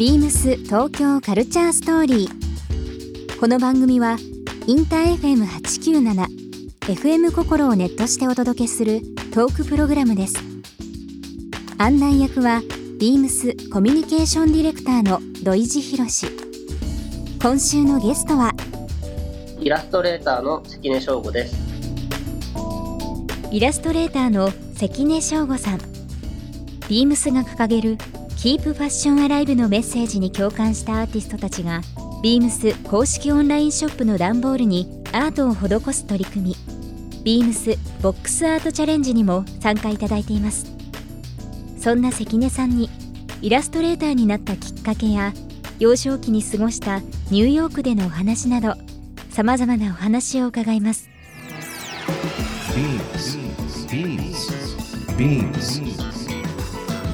ビームス東京カルチャーストーリー。この番組はインター FM897 FM 心をネットしてお届けするトークプログラムです。案内役はビームスコミュニケーションディレクターの土井博。志今週のゲストはイラストレーターの関根翔吾です。イラストレーターの関根翔吾さん。ビームスが掲げる Keep Fashion Alive のメッセージに共感したアーティストたちがビームス公式オンラインショップの段ボールにアートを施す取り組み。ビームス Box Art Challenge にも参加いただいています。そんな関根さんにイラストレーターになったきっかけや幼少期に過ごしたニューヨークでのお話などさまざまなお話を伺います。BEAMS. BEAMS. Beams.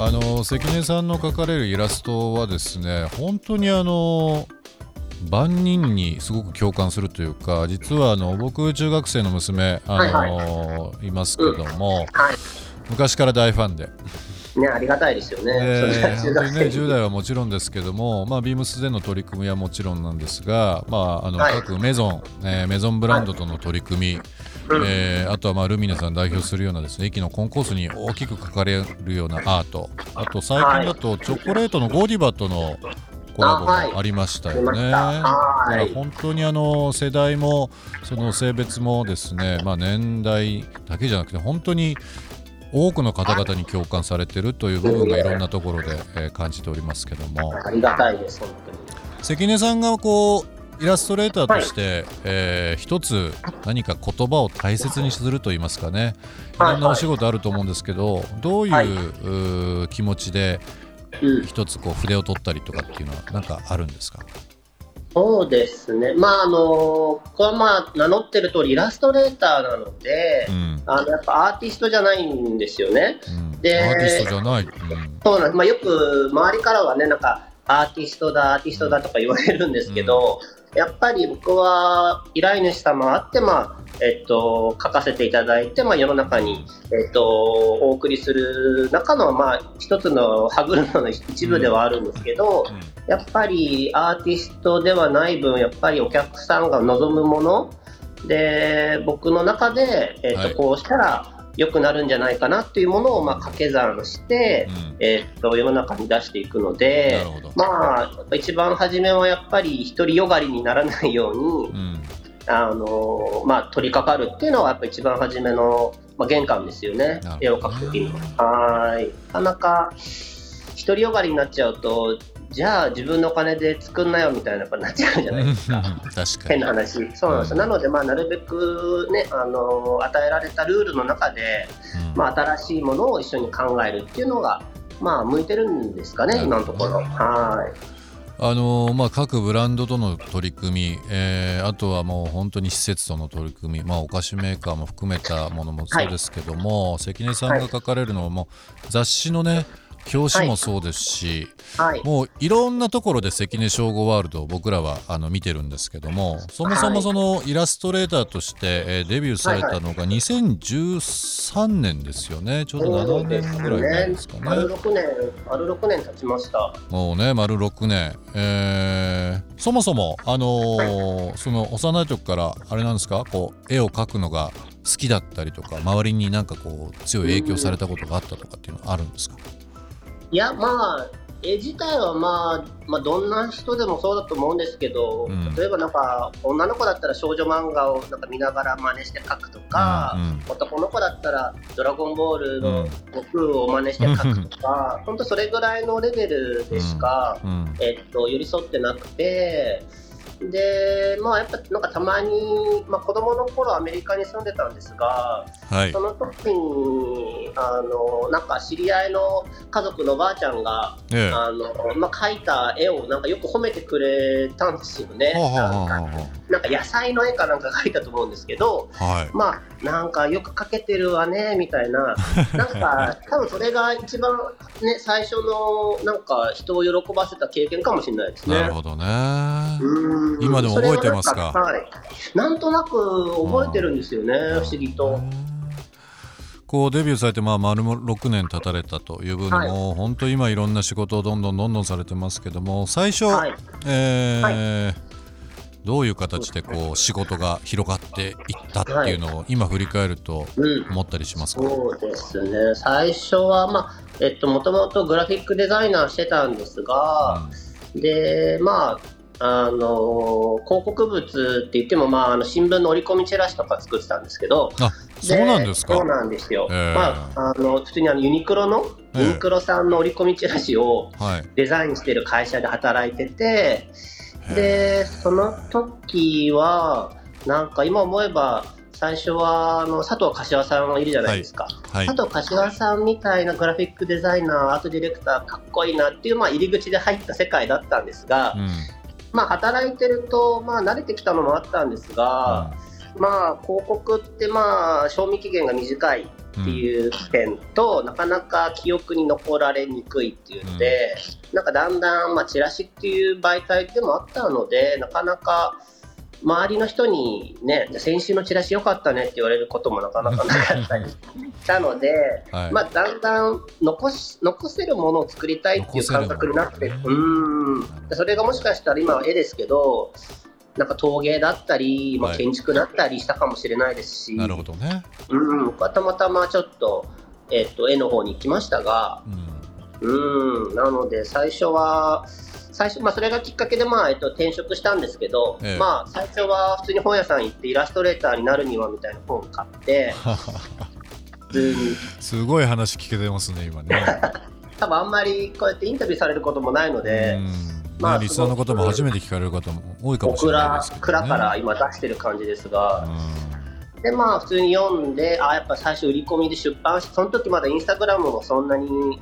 あの関根さんの描かれるイラストはですね本当にあの万人にすごく共感するというか実はあの僕中学生の娘あの、はい、い。ますけども、うん。はい、昔から大ファンで。ね、ありがたいですよね。えー、本ね、10代はもちろんですけども、まあ、ビームスでの取り組みはもちろんなんですが、まあ、あの、はい、各メゾン、えー、メゾンブランドとの取り組み、えー、あとはまあルミネさん代表するようなですね駅のコンコースに大きく書かれるようなアート。あと最近だとチョコレートのゴディバとのコラボもありましたよね。だから本当にあの世代もその性別もですね、まあ、年代だけじゃなくて本当に多くの方々に共感されているという部分がいろんなところで、え感じておりますけども。ありがたいです本当に。関根さんがこうイラストレーターとして、はい、えー、一つ何か言葉を大切にすると言いますかね。い。ろんなお仕事あると思うんですけど、どういう、はい、気持ちで一つこう筆を取ったりとかっていうのは何かあるんですか？そうですね、まああのこれはまあ名乗ってる通りイラストレーターなので、うん、あのやっぱアーティストじゃないんですよね。うん、でアーティストじゃない、うん、そうなんまあ、よく周りからはねなんかアーティストだアーティストだとか言われるんですけど、やっぱり僕は依頼主様あって、まあえっと、書かせていただいて、まあ、世の中に、えっと、お送りする中の、まあ、一つの歯車の 一部ではあるんですけど、やっぱりアーティストではない分やっぱりお客さんが望むもので僕の中で、えっとこうしたら良くなるんじゃないかなっていうものをまあ掛け算して、うん、えー、っと世の中に出していくので、まあ、一番初めはやっぱり独りよがりにならないように、うん、あのまあ、取り掛かるっていうのはやっぱ一番初めの、まあ、玄関ですよね、絵を描くときに。はい。なかなか独りよがりになっちゃうとじゃあ自分のお金で作んなよみたいなことになっちゃうじゃないですか。変な話。そうなんです、うん、なので、まあ、なるべく、ね、あの与えられたルールの中で、うん、まあ、新しいものを一緒に考えるっていうのが、まあ、向いてるんですかね。今のところ。はい。あのまあ、各ブランドとの取り組み、えー、あとはもう本当に施設との取り組み、まあ、お菓子メーカーも含めたものもそうですけども、はい、関根さんが書かれるのはもう雑誌のね表紙もそうですし、はい、もういろんなところで関根省吾ワールドを僕らはあの見てるんですけどもそもそもそのイラストレーターとして、えー、デビューされたのが2013年ですよね。ちょうど7年ぐらい前ですかね。丸6年丸6年経ちました。もうね丸6年、えー、そもそもあのーはい、その幼い時からあれなんですか？こう絵を描くのが好きだったりとか周りになんかこう強い影響されたことがあったとかっていうのはあるんですか、いや、まあ、絵自体は、まあ、まあ、どんな人でもそうだと思うんですけど、うん、例えばなんか、女の子だったら少女漫画をなんか見ながら真似して描くとか、うんうん、男の子だったらドラゴンボールの悟空を真似して描くとか、本、当、それぐらいのレベルでしか、うん。うん、えっと、寄り添ってなくて、で、まあ、やっぱなんかたまに、まあ、子供の頃アメリカに住んでたんですが、はい。その時にあのなんか知り合いの家族のばあちゃんが、ええ。あのまあ、描いた絵をなんかよく褒めてくれたんですよね。なんか野菜の絵かなんか描いたと思うんですけど、あはい。まあなんかよく描けてるわねみたいな、なんか多分それが一番ね最初のなんか人を喜ばせた経験かもしれないですね。なるほどね。うん。今でも覚えてますか？はい、なんとなく覚えてるんですよね、不思議と。こうデビューされてまあ丸も6年経たれたという分はい。もう本当今いろんな仕事をどんどんどんどんされてますけども最初、はい。えーどういう形でこう仕事が広がっていったっていうのを今振り返るとうん。思ったりしますか、そうですね、最初は、まあえっと、もともとグラフィックデザイナーしてたんですが、で、まあ、あの広告物って言っても、まあ、あの新聞の折り込みチラシとか作ってたんですけど、あそうなんですか？そうなんですよ、ええ。まあ、あの普通にあのユニクロの、ええ。ユニクロさんの折り込みチラシをはい。デザインしてる会社で働いてて、へでその時はなんか今思えば最初はあの佐藤柏さんいるじゃないですか、はい。佐藤柏さんみたいなグラフィックデザイナーアートディレクターかっこいいなっていう、まあ、入り口で入った世界だったんですが、うんまあ、働いてると、まあ、慣れてきたのもあったんですが、まあ、広告って、まあ、賞味期限が短いっていう点と、なかなか記憶に残られにくいっていうので、なんかだんだん、まあ、チラシっていう媒体でもあったのでなかなか周りの人にね先週のチラシ良かったねって言われることもなかなかなかったりしたので、はい。まあ、だんだん残し残せるものを作りたいっていう感覚になって、残せるもうん。それがもしかしたら今は絵ですけどなんか陶芸だったり、まあ、はい。建築だったりしたかもしれないですし、なるほどね、うん、僕はたまたまちょっと,、えっと絵の方に行きましたが、うん。うん、なので最初は最初、まあ、それがきっかけで、まあえっと、転職したんですけど、ええまあ、最初は普通に本屋さん行ってイラストレーターになるにはみたいな本を買って普通にすごい話聞けてますね今ね。多分あんまりこうやってインタビューされることもないので、うんまあねリスナーの方も初めて聞かれる方も多いかもしれないですけど、ね。蔵から今出してる感じですが、うでまあ普通に読んであやっぱ最初売り込みで出版しその時まだインスタグラムもそんなに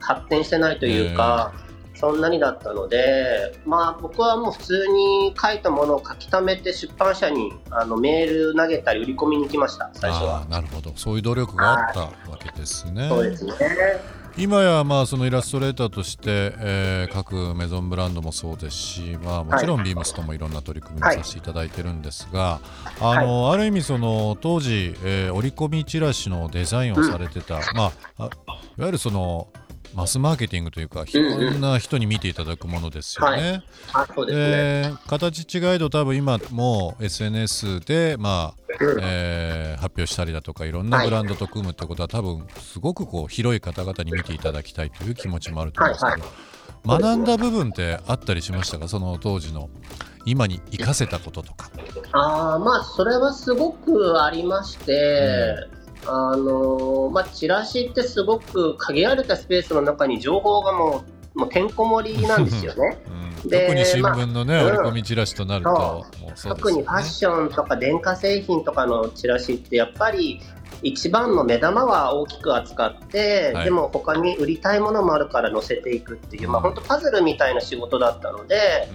発展してないというか、そんなにだったのでまあ僕はもう普通に書いたものを書き溜めて出版社にあのメール投げたり売り込みに行きました最初は。なるほど。そういう努力があったわけですね。そうですね。今やまあそのイラストレーターとして、えー各メゾンブランドもそうですし、まあ、もちろんビームスともいろんな取り組みをさせていただいてるんですが、あのある意味その当時、えー折り込みチラシのデザインをされてた、まあ、あいわゆるそのマスマーケティングというかいろんな人に見ていただくものですよね。で形違いど多分今もう SNS で、まあえー発表したりだとかいろんなブランドと組むってことは多分すごくこう広い方々に見ていただきたいという気持ちもあると思うんですけど、はい学んだ部分ってあったりしましたか？その当時の今に生かせたこととか。あーまあそれはすごくありまして、あのまあ、チラシってすごく限られたスペースの中に情報がもうもうてんこ盛りなんですよね。うん、で特に新聞のね、まあ折り込みチラシとなると、ね。特にファッションとか電化製品とかのチラシってやっぱり一番の目玉は大きく扱って、はい。でも他に売りたいものもあるから載せていくっていう、まあ、うん本当パズルみたいな仕事だったので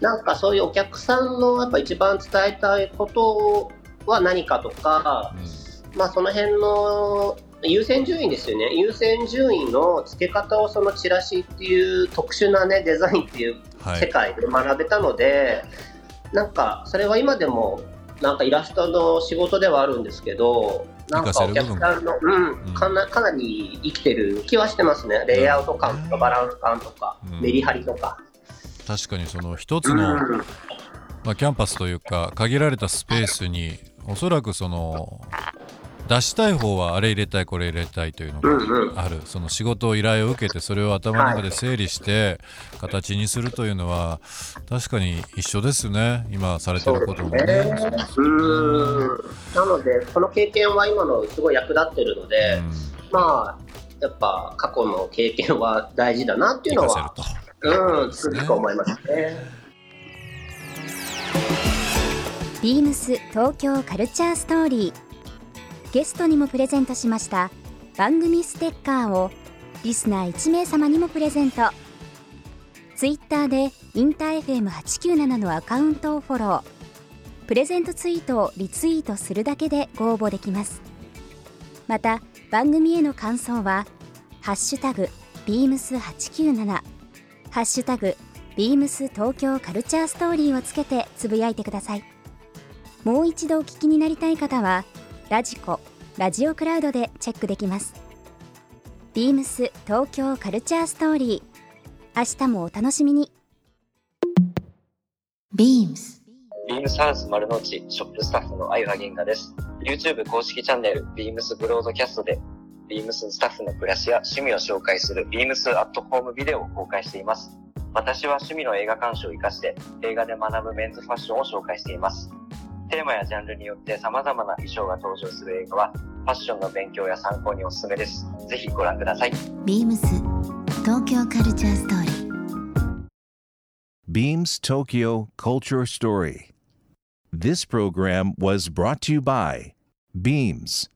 なんかそういうお客さんのやっぱ一番伝えたいことは何かとか、うんうんまあ、その辺の優先順位ですよね。優先順位の付け方をそのチラシっていう特殊な、ね、デザインっていうはい。世界で学べたので、なんかそれは今でもなんかイラストの仕事ではあるんですけどなんかお客さんの、うんうん。かなかなり生きてる気はしてますね。レイアウト感とかバランス感とか、うん。メリハリとか。確かにその一つうん。の、まあ、キャンパスというか限られたスペースにおそらくその出したい方はあれ入れたいこれ入れたいというのうんうん。がある、その仕事を依頼を受けてそれを頭の中で整理して形にするというのは確かに一緒ですね。今されてることもね。そうですうん。なので、この経験は今のすごい役立ってるので、うん。まあ、やっぱ過去の経験は大事だなっていうのは。うん、つくづく思いますね。ビームス東京カルチャーストーリーゲストにもプレゼントしました。番組ステッカーをリスナー1名様にもプレゼント。ツイッターでインター FM897 のアカウントをフォロー。プレゼントツイートをリツイートするだけでご応募できます。また番組への感想は「ハッシュタグビームス897」「ハッシュタグビームス東京カルチャーストーリー」をつけてつぶやいてください。もう一度お聞きになりたい方はラジコラジオクラウドでチェックできますビームス東京カルチャーストーリー明日もお楽しみに beams ビームスハウス丸の内ショップスタッフの相葉源賀です。YouTube 公式チャンネルビームスブロードキャストでビームススタッフの暮らしや趣味を紹介するビームスアットホームビデオを公開しています。私は趣味の映画鑑賞を活かして映画で学ぶメンズファッションを紹介しています。テーマやジャンルによって様々な衣装が登場する映画はファッションの勉強や参考におすすめです。ぜひご覧ください。beams 東京カルチャーストーリー Beams Tokyo Culture Story. This program was brought to you by Beams.